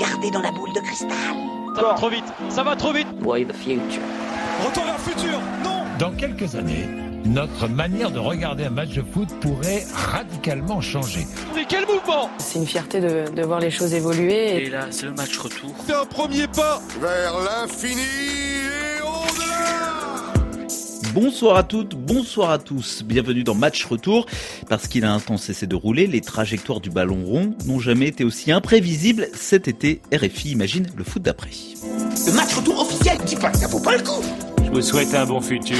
Regardez dans la boule de cristal. Ça va trop vite, ça va trop vite. Why the future Retour vers le futur, non Dans quelques années, notre manière de regarder un match de foot pourrait radicalement changer. Mais quel mouvement C'est une fierté de, de voir les choses évoluer. Et là, c'est le match retour. C'est un premier pas vers l'infini Bonsoir à toutes, bonsoir à tous. Bienvenue dans Match Retour. Parce qu'il a un temps cessé de rouler, les trajectoires du ballon rond n'ont jamais été aussi imprévisibles. Cet été, RFI imagine le foot d'après. Le match retour officiel, dis pas que ça vaut pas le coup. Je vous souhaite un bon futur.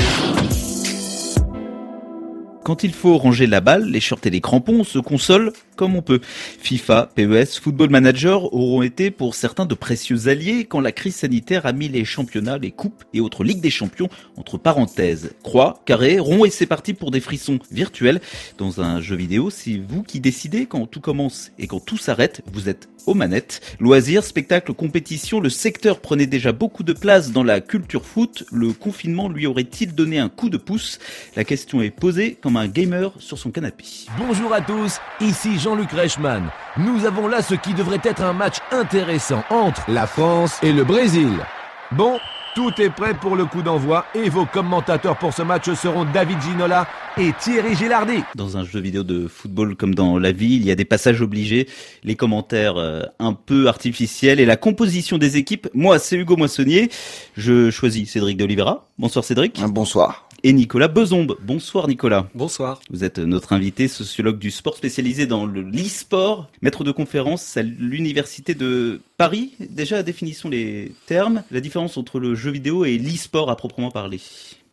Quand il faut ranger la balle, les shorts et les crampons, on se console comme on peut. FIFA, PES, Football Manager auront été pour certains de précieux alliés quand la crise sanitaire a mis les championnats, les coupes et autres ligues des champions entre parenthèses. Croix, carré, rond et c'est parti pour des frissons virtuels. Dans un jeu vidéo, c'est vous qui décidez quand tout commence et quand tout s'arrête, vous êtes aux manettes. Loisirs, spectacles, compétitions, le secteur prenait déjà beaucoup de place dans la culture foot. Le confinement lui aurait-il donné un coup de pouce? La question est posée comme un gamer sur son canapé. Bonjour à tous, ici Jean-Luc Reichmann. Nous avons là ce qui devrait être un match intéressant entre la France et le Brésil. Bon, tout est prêt pour le coup d'envoi et vos commentateurs pour ce match seront David Ginola et Thierry Gilardi. Dans un jeu vidéo de football comme dans la vie, il y a des passages obligés, les commentaires euh, un peu artificiels et la composition des équipes. Moi, c'est Hugo Moissonnier. Je choisis Cédric de Oliveira. Bonsoir Cédric. Bonsoir. Et Nicolas Bezombe. Bonsoir Nicolas. Bonsoir. Vous êtes notre invité, sociologue du sport spécialisé dans le l'e-sport, maître de conférence à l'université de Paris. Déjà, définissons les termes, la différence entre le jeu vidéo et l'e-sport à proprement parler.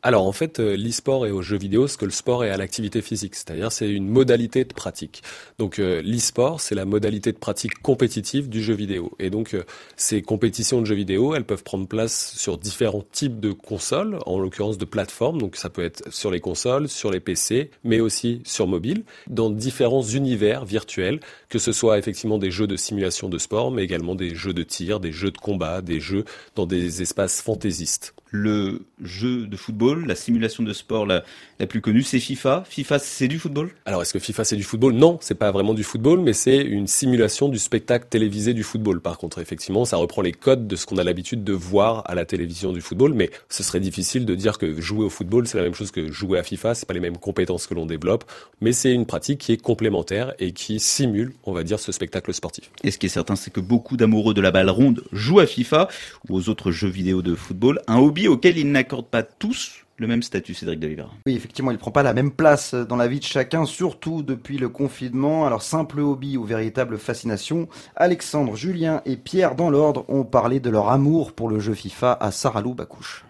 Alors en fait, euh, l'e-sport est au jeu vidéo ce que le sport est à l'activité physique, c'est-à-dire c'est une modalité de pratique. Donc euh, l'e-sport, c'est la modalité de pratique compétitive du jeu vidéo. Et donc euh, ces compétitions de jeux vidéo, elles peuvent prendre place sur différents types de consoles, en l'occurrence de plateformes. Donc ça peut être sur les consoles, sur les PC, mais aussi sur mobile, dans différents univers virtuels, que ce soit effectivement des jeux de simulation de sport, mais également des jeux de tir, des jeux de combat, des jeux dans des espaces fantaisistes le jeu de football, la simulation de sport la, la plus connue, c'est FIFA. FIFA, c'est du football? Alors, est-ce que FIFA, c'est du football? Non, c'est pas vraiment du football, mais c'est une simulation du spectacle télévisé du football. Par contre, effectivement, ça reprend les codes de ce qu'on a l'habitude de voir à la télévision du football, mais ce serait difficile de dire que jouer au football, c'est la même chose que jouer à FIFA, c'est pas les mêmes compétences que l'on développe, mais c'est une pratique qui est complémentaire et qui simule, on va dire, ce spectacle sportif. Et ce qui est certain, c'est que beaucoup d'amoureux de la balle ronde jouent à FIFA ou aux autres jeux vidéo de football, un hobby auquel ils n'accordent pas tous le même statut, Cédric Delivera. Oui, effectivement, il prend pas la même place dans la vie de chacun, surtout depuis le confinement. Alors, simple hobby ou véritable fascination, Alexandre, Julien et Pierre, dans l'ordre, ont parlé de leur amour pour le jeu FIFA à Saralou Bakouche.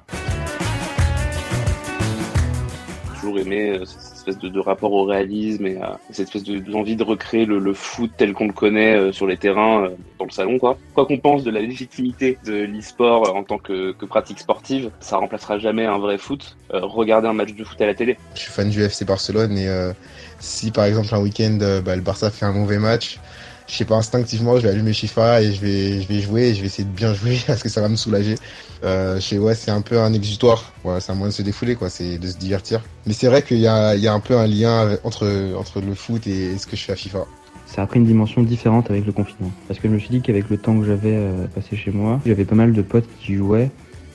Toujours aimé cette espèce de, rapport au réalisme et cette espèce d'envie de, recréer le, foot tel qu'on le connaît euh, sur les terrains, euh, dans le salon. Quoi quoi qu'on pense de la légitimité de l'e-sport en tant que, que, pratique sportive, ça remplacera jamais un vrai foot. Euh, regarder un match de foot à la télé. Je suis fan du FC Barcelone et euh, si par exemple un week-end bah, le Barça fait un mauvais match, je sais pas instinctivement je vais allumer FIFA et je vais je vais jouer et je vais essayer de bien jouer parce que ça va me soulager euh, c'est un peu un exutoire. C'est un moyen de se défouler quoi c'est de se divertir. Mais c'est vrai qu'il y a un peu un lien entre le foot et, et ce que je fais à FIFA. Ça a pris une dimension différente avec le confinement. Parce que je me suis dit qu'avec le temps que j'avais euh, passé chez moi j'avais pas mal de potes qui jouaient.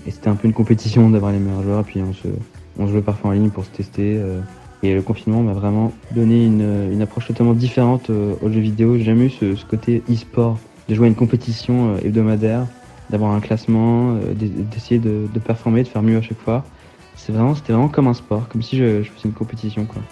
Et c'était un peu une compétition d'avoir les meilleurs joueurs. Puis on se jouait parfois en ligne pour se tester euh, et le confinement m'a vraiment donné une, approche totalement différente euh, aux jeux vidéo. J'ai jamais eu ce, ce côté e-sport, de jouer à une compétition hebdomadaire, d'avoir un classement, euh, d'essayer de, performer, de faire mieux à chaque fois. Vraiment, c'était vraiment comme un sport, comme si je, je faisais une compétition. Quoi.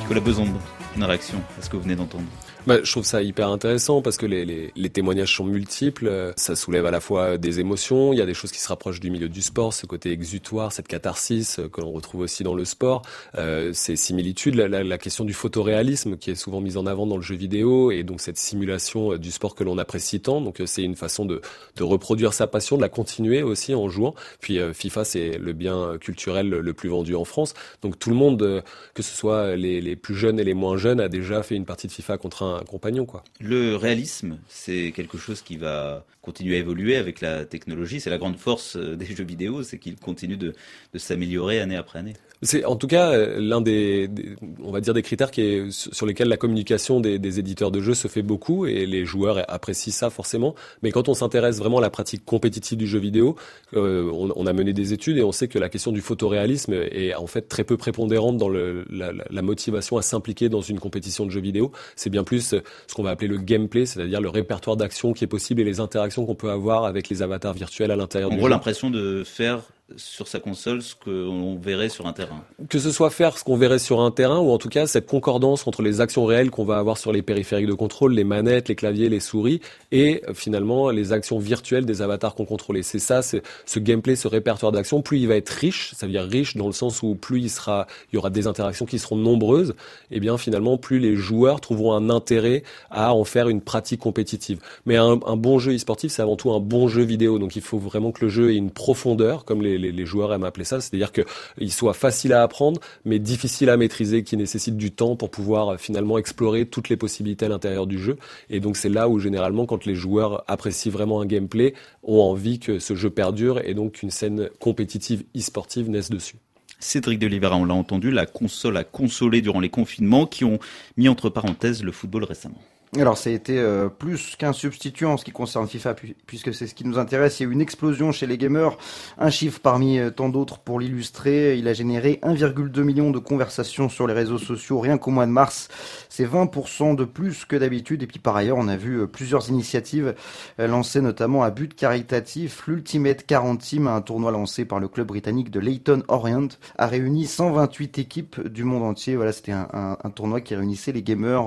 Nicolas Besombe, une réaction à ce que vous venez d'entendre? Bah, je trouve ça hyper intéressant parce que les, les, les, témoignages sont multiples. Ça soulève à la fois des émotions, il y a des choses qui se rapprochent du milieu du sport, ce côté exutoire, cette catharsis que l'on retrouve aussi dans le sport, euh, ces similitudes, la, la, question du photoréalisme qui est souvent mise en avant dans le jeu vidéo et donc cette simulation du sport que l'on apprécie tant. Donc c'est une façon de, de, reproduire sa passion, de la continuer aussi en jouant. Puis euh, FIFA c'est le bien culturel le plus vendu en France. Donc tout le monde, que ce soit les plus jeunes et les moins jeunes, a déjà fait une partie de FIFA contre un un compagnon, quoi. Le réalisme, c'est quelque chose qui va continuer à évoluer avec la technologie. C'est la grande force euh, des jeux vidéo, c'est qu'ils continuent de, de s'améliorer année après année. C'est en tout cas euh, l'un des, des, on va dire des critères qui est, sur lesquels la communication des, des, éditeurs de jeux se fait beaucoup et les joueurs apprécient ça forcément. Mais quand on s'intéresse vraiment à la pratique compétitive du jeu vidéo, euh, on, on, a mené des études et on sait que la question du photoréalisme est en fait très peu prépondérante dans le, la, la, motivation à s'impliquer dans une compétition de jeu vidéo. C'est bien plus ce qu'on va appeler le gameplay, c'est-à-dire le répertoire d'actions qui est possible et les interactions qu'on peut avoir avec les avatars virtuels à l'intérieur du jeu. L'impression de faire sur sa console ce qu'on verrait sur un terrain. Que ce soit faire ce qu'on verrait sur un terrain ou en tout cas cette concordance entre les actions réelles qu'on va avoir sur les périphériques de contrôle, les manettes, les claviers, les souris et finalement les actions virtuelles des avatars qu'on contrôlait. C'est ça, c'est ce gameplay, ce répertoire d'actions. Plus il va être riche, ça veut dire riche dans le sens où plus il sera, il y aura des interactions qui seront nombreuses. Et eh bien finalement, plus les joueurs trouveront un intérêt à en faire une pratique compétitive. Mais un, un bon jeu e-sportif, c'est avant tout un bon jeu vidéo. Donc il faut vraiment que le jeu ait une profondeur, comme les, les, joueurs aiment appeler ça, c'est-à-dire qu'il soit facile à apprendre, mais difficile à maîtriser, qui nécessite du temps pour pouvoir finalement explorer toutes les possibilités à l'intérieur du jeu. Et donc c'est là où généralement, quand les joueurs apprécient vraiment un gameplay, ont envie que ce jeu perdure et donc qu'une scène compétitive e-sportive naisse dessus. Cédric de Livera, on l'a entendu, la console a consolé durant les confinements qui ont mis entre parenthèses le football récemment. Alors ça a été euh, plus qu'un substitut en ce qui concerne FIFA, puisque c'est ce qui nous intéresse. Il y a eu une explosion chez les gamers, un chiffre parmi euh, tant d'autres pour l'illustrer. Il a généré 1,2 million de conversations sur les réseaux sociaux rien qu'au mois de mars. C'est 20% de plus que d'habitude. Et puis par ailleurs, on a vu euh, plusieurs initiatives lancées notamment à but caritatif. L'Ultimate 40 Team, un tournoi lancé par le club britannique de Leyton Orient, a réuni 128 équipes du monde entier. Voilà, c'était un, tournoi qui réunissait les gamers,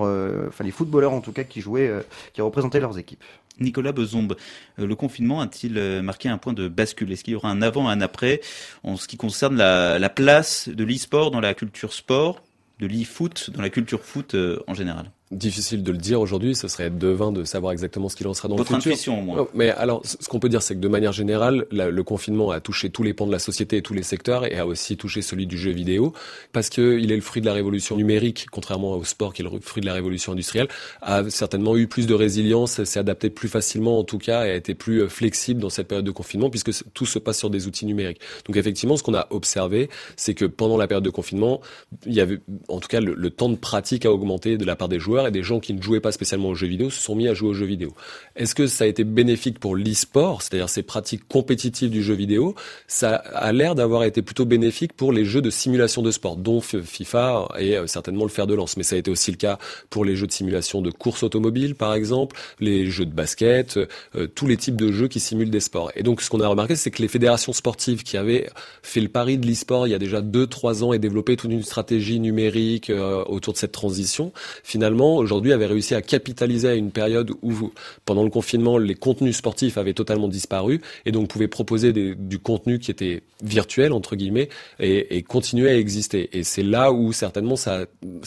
enfin les footballeurs en tout qui jouaient, qui représentaient leurs équipes. Nicolas Bezombe, le confinement a-t-il marqué un point de bascule? Est-ce qu'il y aura un avant et un après? En ce qui concerne la, la place de l'e-sport dans la culture sport, de l'e-foot dans la culture foot en général? Difficile de le dire aujourd'hui, ce serait être devin de savoir exactement ce qu'il en sera dans Votre le futur. intuition, au moins. Mais alors, ce qu'on peut dire, c'est que de manière générale, la, le confinement a touché tous les pans de la société et tous les secteurs, et a aussi touché celui du jeu vidéo, parce que il est le fruit de la révolution numérique, contrairement au sport qui est le fruit de la révolution industrielle, a certainement eu plus de résilience, s'est adapté plus facilement en tout cas, et a été plus flexible dans cette période de confinement, puisque tout se passe sur des outils numériques. Donc effectivement, ce qu'on a observé, c'est que pendant la période de confinement, il y avait, en tout cas, le, le temps de pratique a augmenté de la part des joueurs et des gens qui ne jouaient pas spécialement aux jeux vidéo se sont mis à jouer aux jeux vidéo. Est-ce que ça a été bénéfique pour l'e-sport, c'est-à-dire ces pratiques compétitives du jeu vidéo Ça a l'air d'avoir été plutôt bénéfique pour les jeux de simulation de sport, dont FIFA est certainement le fer de lance. Mais ça a été aussi le cas pour les jeux de simulation de course automobile, par exemple, les jeux de basket, euh, tous les types de jeux qui simulent des sports. Et donc, ce qu'on a remarqué, c'est que les fédérations sportives qui avaient fait le pari de l'e-sport il y a déjà 2-3 ans et développé toute une stratégie numérique euh, autour de cette transition, finalement, aujourd'hui, avait réussi à capitaliser à une période où, pendant le confinement, les contenus sportifs avaient totalement disparu et donc pouvaient proposer du contenu qui était virtuel entre guillemets et, continuer à exister. Et c'est là où certainement ça,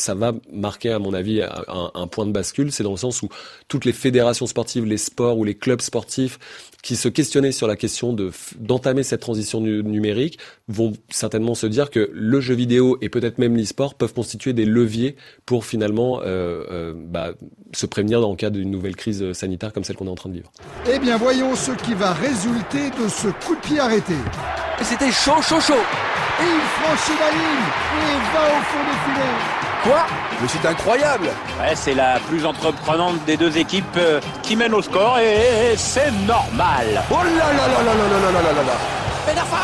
va marquer à mon avis un, point de bascule. C'est dans le sens où toutes les fédérations sportives, les sports ou les clubs sportifs qui se questionnaient sur la question de d'entamer cette transition nu numérique vont certainement se dire que le jeu vidéo et peut-être même l'e-sport peuvent constituer des leviers pour finalement euh, euh, bah, se prévenir dans le cas d'une nouvelle crise sanitaire comme celle qu'on est en train de vivre. Eh bien, voyons ce qui va résulter de ce coup de pied arrêté. C'était chaud, chaud, chaud. Et il franchit la ligne et va au fond des filets. Quoi? Mais c'est incroyable Ouais, c'est la plus entreprenante des deux équipes euh, qui mène au score et c'est normal. Oh là là là là là là là là là là Penafa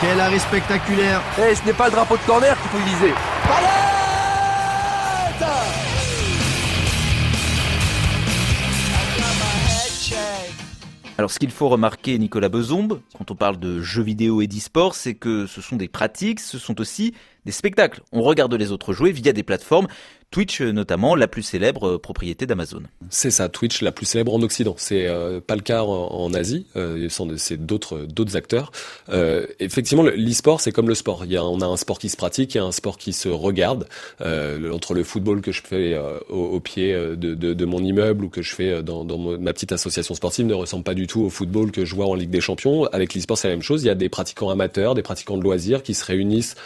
Quel arrêt spectaculaire Eh, ce n'est pas le drapeau de corner qu'il faut viser. Alors ce qu'il faut remarquer, Nicolas Bezombe, quand on parle de jeux vidéo et d'e-sport, c'est que ce sont des pratiques, ce sont aussi des spectacles. On regarde les autres jouer via des plateformes, Twitch notamment, la plus célèbre propriété d'Amazon. C'est ça, Twitch la plus célèbre en Occident. C'est euh, pas le cas en, Asie, euh, c'est d'autres d'autres acteurs. Euh, effectivement, l'e-sport c'est comme le sport. Il y a, on a un sport qui se pratique, il y a un sport qui se regarde. Euh, entre le football que je fais euh, au, pied de, mon immeuble ou que je fais dans, dans, ma petite association sportive ne ressemble pas du tout au football que je vois en Ligue des Champions. Avec l'e-sport c'est la même chose. Il y a des pratiquants amateurs, des pratiquants de loisirs qui se réunissent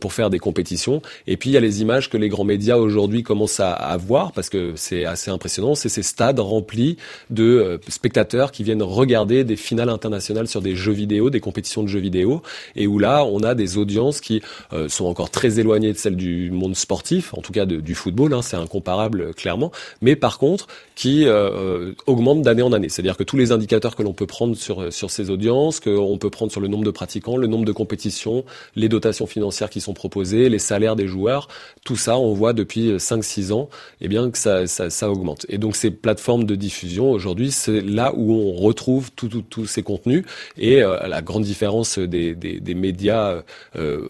pour faire des compétitions. Et puis il y a les images que les grands médias aujourd'hui commencent à, à voir parce que c'est assez impressionnant. C'est ces stades remplis de euh, spectateurs qui viennent regarder des finales internationales sur des jeux vidéo, des compétitions de jeux vidéo, et où là on a des audiences qui euh, sont encore très éloignées de celles du monde sportif, en tout cas du football. Hein, c'est incomparable euh, clairement. Mais par contre, qui euh, augmentent d'année en année. C'est-à-dire que tous les indicateurs que l'on peut prendre sur sur ces audiences, qu'on peut prendre sur le nombre de pratiquants, le nombre de compétitions, les dotations financières qui sont proposées, les salaires des joueurs, tout ça, on voit depuis 5-6 ans, eh bien que ça, ça, ça augmente. Et donc ces plateformes de diffusion aujourd'hui, c'est là où on retrouve tous tout, tout ces contenus. Et euh, la grande différence des, des, des médias euh,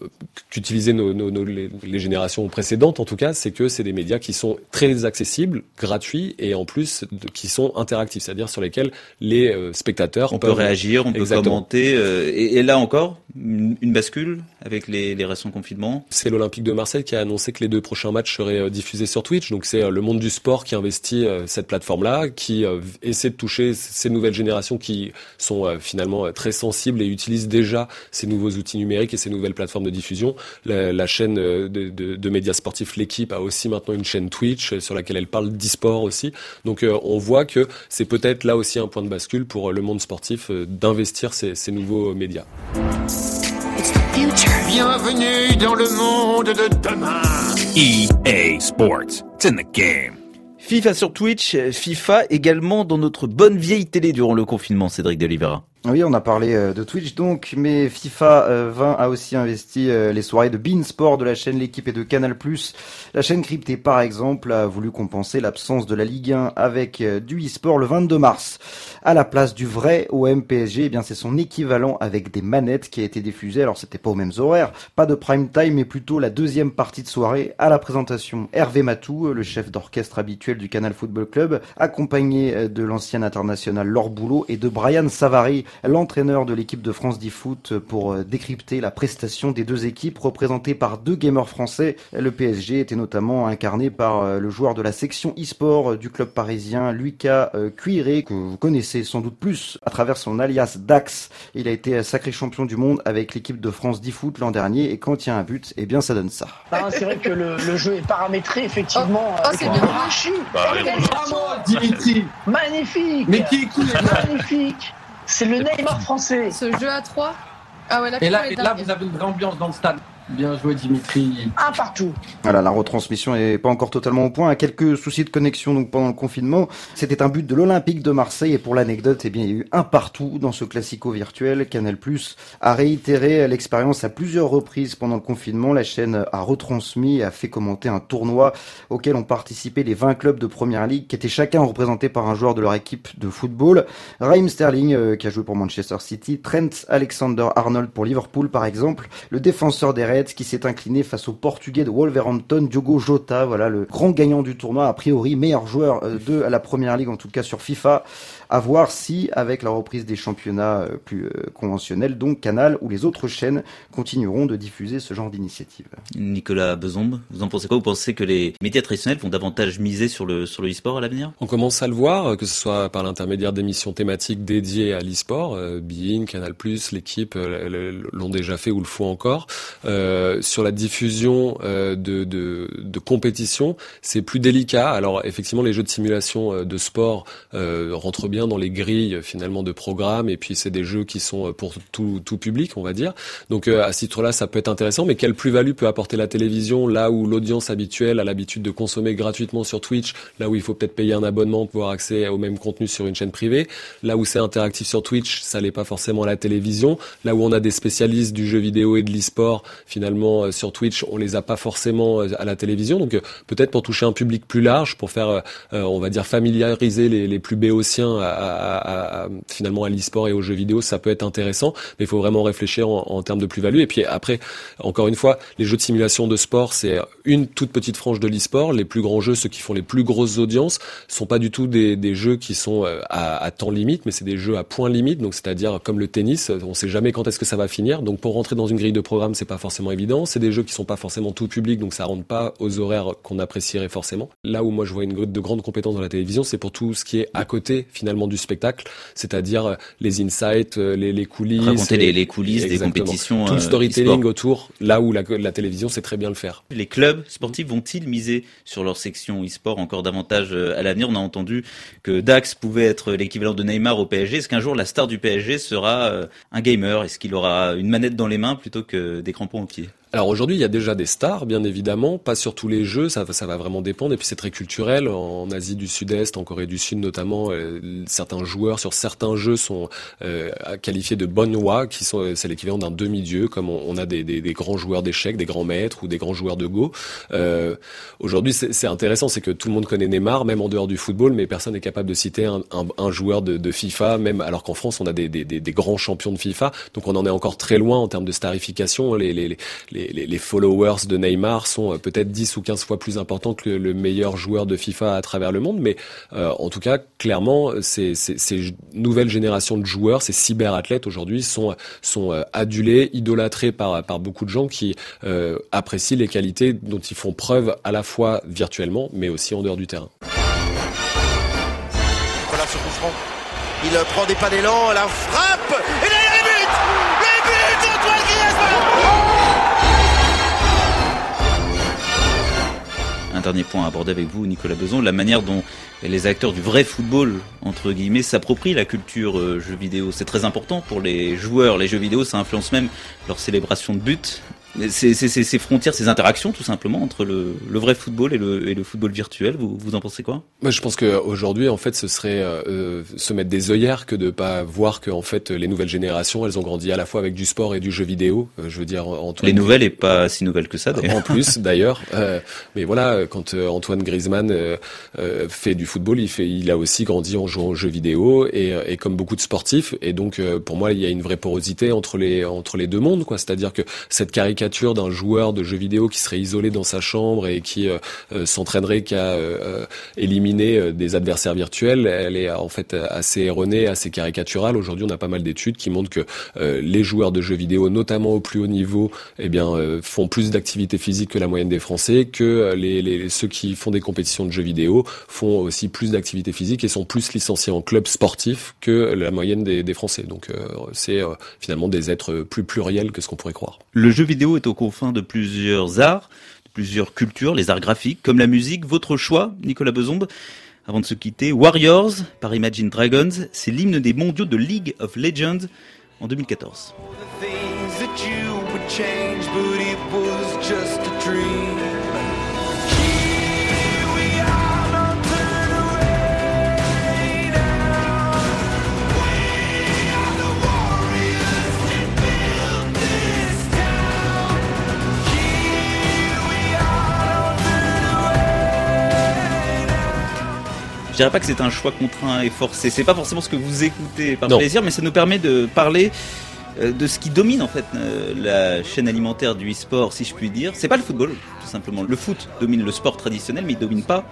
qu'utilisaient nos, nos, nos les, les, générations précédentes, en tout cas, c'est que c'est des médias qui sont très accessibles, gratuits et en plus de, qui sont interactifs, c'est-à-dire sur lesquels les euh, spectateurs on peut réagir, on peut commenter. Euh, et, et, là encore, une, bascule avec les, les récents confinements. C'est l'Olympique de Marseille qui a annoncé que les deux prochains matchs seraient euh, diffusés sur Twitch. Donc c'est le monde du sport qui investit cette plateforme-là, qui essaie de toucher ces nouvelles générations qui sont finalement très sensibles et utilisent déjà ces nouveaux outils numériques et ces nouvelles plateformes de diffusion. La, chaîne de, médias sportifs, l'équipe, a aussi maintenant une chaîne Twitch sur laquelle elle parle d'e-sport aussi. Donc on voit que c'est peut-être là aussi un point de bascule pour le monde sportif d'investir ces nouveaux médias. Bienvenue dans le monde de demain. EA Sports. It's in the game. FIFA sur Twitch, FIFA également dans notre bonne vieille télé durant le confinement, Cédric Delivera. Oui, on a parlé de Twitch donc, mais FIFA 20 a aussi investi les soirées de Bean Sport de la chaîne L'équipe et de Canal+. La chaîne cryptée par exemple a voulu compenser l'absence de la Ligue 1 avec du e-sport le 22 mars. À la place du vrai OM PSG, eh bien c'est son équivalent avec des manettes qui a été diffusé. Alors c'était pas aux mêmes horaires, pas de prime time, mais plutôt la deuxième partie de soirée à la présentation. Hervé Matou, le chef d'orchestre habituel du Canal Football Club, accompagné de l'ancien international Laure Boulot et de Brian Savary, l'entraîneur de l'équipe de France d'e-foot pour décrypter la prestation des deux équipes représentées par deux gamers français. Le PSG était notamment incarné par le joueur de la section e-sport du club parisien, Lucas Cuiré, que vous connaissez sans doute plus à travers son alias Dax. Il a été sacré champion du monde avec l'équipe de France d'e-foot l'an dernier et quand il y a un but, eh bien ça donne ça. c'est vrai que le, le, jeu est paramétré effectivement. Oh, oh c'est bien bah, Dimitri Magnifique Mais qui, qui est Magnifique C'est le Neymar français. Ce jeu à 3 ah ouais, et là, et là vous avez une vraie ambiance dans le stade. Bien joué Dimitri. Un partout. Voilà, la retransmission est pas encore totalement au point. À quelques soucis de connexion donc pendant le confinement. C'était un but de l'Olympique de Marseille et pour l'anecdote, eh bien il y a eu un partout dans ce classico virtuel. Canal+ a réitéré l'expérience à plusieurs reprises pendant le confinement. La chaîne a retransmis et a fait commenter un tournoi auquel ont participé les 20 clubs de Première Ligue qui étaient chacun représentés par un joueur de leur équipe de football. Raheem Sterling euh, qui a joué pour Manchester City, Trent Alexander-Arnold pour Liverpool par exemple, le défenseur des Reds qui s'est incliné face au Portugais de Wolverhampton, Diogo Jota, voilà le grand gagnant du tournoi, a priori meilleur joueur de la Première Ligue en tout cas sur FIFA. À voir si, avec la reprise des championnats plus conventionnels, donc Canal ou les autres chaînes continueront de diffuser ce genre d'initiative. Nicolas Bezombe, vous en pensez quoi? Vous pensez que les médias traditionnels vont davantage miser sur le sur le e-sport à l'avenir? On commence à le voir, que ce soit par l'intermédiaire d'émissions thématiques dédiées à l'e-sport, euh, Bein, Canal+, l'équipe euh, l'ont déjà fait ou le font encore. Euh, sur la diffusion euh, de, de, de compétitions, c'est plus délicat. Alors effectivement, les jeux de simulation de sport rentrent bien dans les grilles finalement de programmes et puis c'est des jeux qui sont pour tout, tout public on va dire donc euh, à ce titre-là ça peut être intéressant mais quelle plus-value peut apporter la télévision là où l'audience habituelle a l'habitude de consommer gratuitement sur Twitch là où il faut peut-être payer un abonnement pour avoir accès au même contenu sur une chaîne privée là où c'est interactif sur Twitch ça l'est pas forcément à la télévision là où on a des spécialistes du jeu vidéo et de l'e-sport finalement euh, sur Twitch on les a pas forcément euh, à la télévision donc euh, peut-être pour toucher un public plus large pour faire on va dire familiariser les, les plus béotiens à, à, à, finalement à l'e-sport et aux jeux vidéo, ça peut être intéressant, mais il faut vraiment réfléchir en, en termes de plus-value. Et puis après, encore une fois, les jeux de simulation de sport, c'est une toute petite frange de l'e-sport. Les plus grands jeux, ceux qui font les plus grosses audiences, sont pas du tout des, des jeux qui sont à, à temps limite, mais c'est des jeux à point limite. Donc c'est-à-dire comme le tennis, on sait jamais quand est-ce que ça va finir. Donc pour rentrer dans une grille de programme, c'est pas forcément forcément évident. C'est des jeux qui sont pas forcément tout public, donc ça rentre pas aux horaires qu'on apprécierait forcément. Là où moi je vois une de grandes compétences dans la télévision, c'est pour tout ce qui est à côté finalement du spectacle, c'est-à-dire euh, les insights, euh, les, les coulisses, Raconter les, les coulisses des Exactement. compétitions. tout le euh, storytelling autour, là où la, la télévision sait très bien le faire. Les clubs sportifs vont-ils miser sur leur section e-sport encore davantage à l'avenir? On a entendu que Dax pouvait être l'équivalent de Neymar au PSG. Est-ce qu'un jour la star du PSG sera un gamer? Est-ce qu'il aura une manette dans les mains plutôt que des crampons aux pieds Alors aujourd'hui, il y a déjà des stars, bien évidemment, pas sur tous les jeux, ça, ça va vraiment dépendre. Et puis c'est très culturel. En Asie du Sud-Est, en Corée du Sud notamment, euh, certains joueurs sur certains jeux sont euh, qualifiés de bonwa, qui sont c'est l'équivalent d'un demi-dieu, comme on, on a des, des- des grands joueurs d'échecs, des grands maîtres ou des grands joueurs de Go. Euh, aujourd'hui, c'est intéressant, c'est que tout le monde connaît Neymar, même en dehors du football, mais personne n'est capable de citer un, un- un joueur de, de FIFA, même alors qu'en France, on a des- des grands champions de FIFA. Donc on en est encore très loin en termes de starification. Les, les, les, les, followers de Neymar sont euh, peut-être 10 ou 15 fois plus importants que le, le meilleur joueur de FIFA à travers le monde. Mais euh, en tout cas, clairement, ces, ces, ces nouvelles générations de joueurs, ces cyberathlètes aujourd'hui, sont, sont euh, adulés, idolâtrés par, par beaucoup de gens qui euh, apprécient les qualités dont ils font preuve à la fois virtuellement, mais aussi en dehors du terrain. Il prend des pas la frappe Un dernier point à aborder avec vous, Nicolas Beson, la manière dont les acteurs du vrai football, entre guillemets, s'approprient la culture euh, jeux vidéo. C'est très important pour les joueurs. Les jeux vidéo, ça influence même leur célébration de but. C'est- ces frontières, ces interactions, tout simplement, entre le, le vrai football et le, et le football virtuel. Vous, vous en pensez quoi? Moi, je pense qu'aujourd'hui, en fait, ce serait euh, euh, se mettre des œillères que de pas voir que en fait les nouvelles générations, elles ont grandi à la fois avec du sport et du jeu vidéo. Euh, je veux dire, Antoine. Les nouvelles et pas si nouvelles que ça, d'ailleurs. En plus, d'ailleurs. Euh, mais voilà, quand euh, Antoine Griezmann fait du football, il fait, il a aussi grandi en jouant aux jeux vidéo et, et comme beaucoup de sportifs. Et donc, euh, pour moi, il y a une vraie porosité entre les entre les deux mondes, quoi. C'est-à-dire que cette caricature d'un joueur de jeux vidéo qui serait isolé dans sa chambre et qui euh, euh, s'entraînerait qu'à euh, éliminer des adversaires virtuels, elle est en fait assez erronée, assez caricaturale. Aujourd'hui, on a pas mal d'études qui montrent que les joueurs de jeux vidéo, notamment au plus haut niveau, eh bien, font plus d'activité physique que la moyenne des Français, que les, les, ceux qui font des compétitions de jeux vidéo font aussi plus d'activité physique et sont plus licenciés en club sportif que la moyenne des, des Français. Donc, c'est finalement des êtres plus pluriels que ce qu'on pourrait croire. Le jeu vidéo est aux confins de plusieurs arts, de plusieurs cultures, les arts graphiques, comme la musique. Votre choix, Nicolas Bezombe Avant de se quitter, Warriors par Imagine Dragons, c'est l'hymne des mondiaux de League of Legends en 2014. Dirais pas que c'est un choix contraint et forcé. C'est pas forcément ce que vous écoutez par Non. plaisir, mais ça nous permet de parler euh, de ce qui domine en fait euh, la chaîne alimentaire du e-sport, si je puis dire. C'est pas le football, tout simplement. Le foot domine le sport traditionnel, mais il domine pas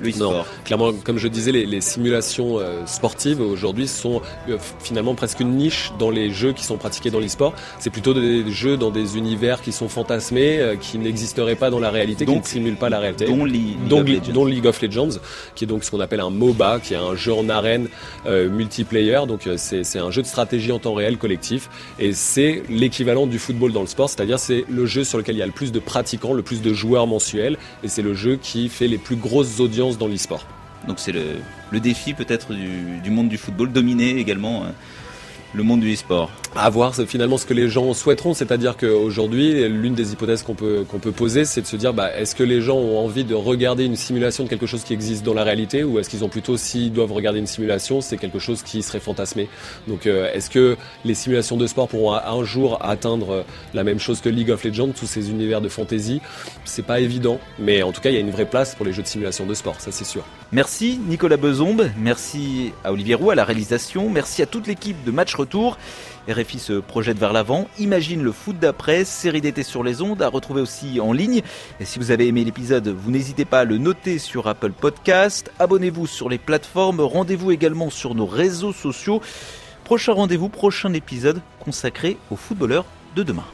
le Non, clairement, comme je disais, les, les simulations euh, sportives aujourd'hui sont euh, finalement presque une niche dans les jeux qui sont pratiqués dans l'e-sport. C'est plutôt des jeux dans des univers qui sont fantasmés, euh, qui n'existeraient pas dans la réalité, qui Donc, ne simulent pas la réalité. dont Li- League of dont League of Legends, qui est donc ce qu'on appelle un MOBA, qui est un jeu en arène euh, multiplayer. Donc euh, c'est c'est un jeu de stratégie en temps réel collectif, et c'est l'équivalent du football dans le sport, c'est-à-dire c'est le jeu sur lequel il y a le plus de pratiquants, le plus de joueurs mensuels, et c'est le jeu qui fait les plus grosses audiences dans l'e-sport. Donc c'est le, défi peut-être du, du monde du football, dominer également euh, le monde du e-sport. À voir c'est finalement ce que les gens souhaiteront, c'est-à-dire qu'aujourd'hui, l'une des hypothèses qu'on peut, qu'on peut poser, c'est de se dire, bah, est-ce que les gens ont envie de regarder une simulation de quelque chose qui existe dans la réalité, ou est-ce qu'ils ont plutôt, s'ils doivent regarder une simulation, c'est quelque chose qui serait fantasmé. Donc, euh, est-ce que les simulations de sport pourront un- jour atteindre euh, la même chose que League of Legends, tous ces univers de fantasy? C'est pas évident, mais en tout cas, il y a une vraie place pour les jeux de simulation de sport, ça c'est sûr. Merci Nicolas Bezombe, merci à Olivier Roux à la réalisation, merci à toute l'équipe de Match Retour. RFI se projette vers l'avant, imagine le foot d'après, série d'été sur les ondes, à retrouver aussi en ligne. Et si vous avez aimé l'épisode, vous n'hésitez pas à le noter sur Apple Podcast, abonnez-vous sur les plateformes, rendez-vous également sur nos réseaux sociaux. Prochain rendez-vous, prochain épisode consacré aux footballeurs de demain.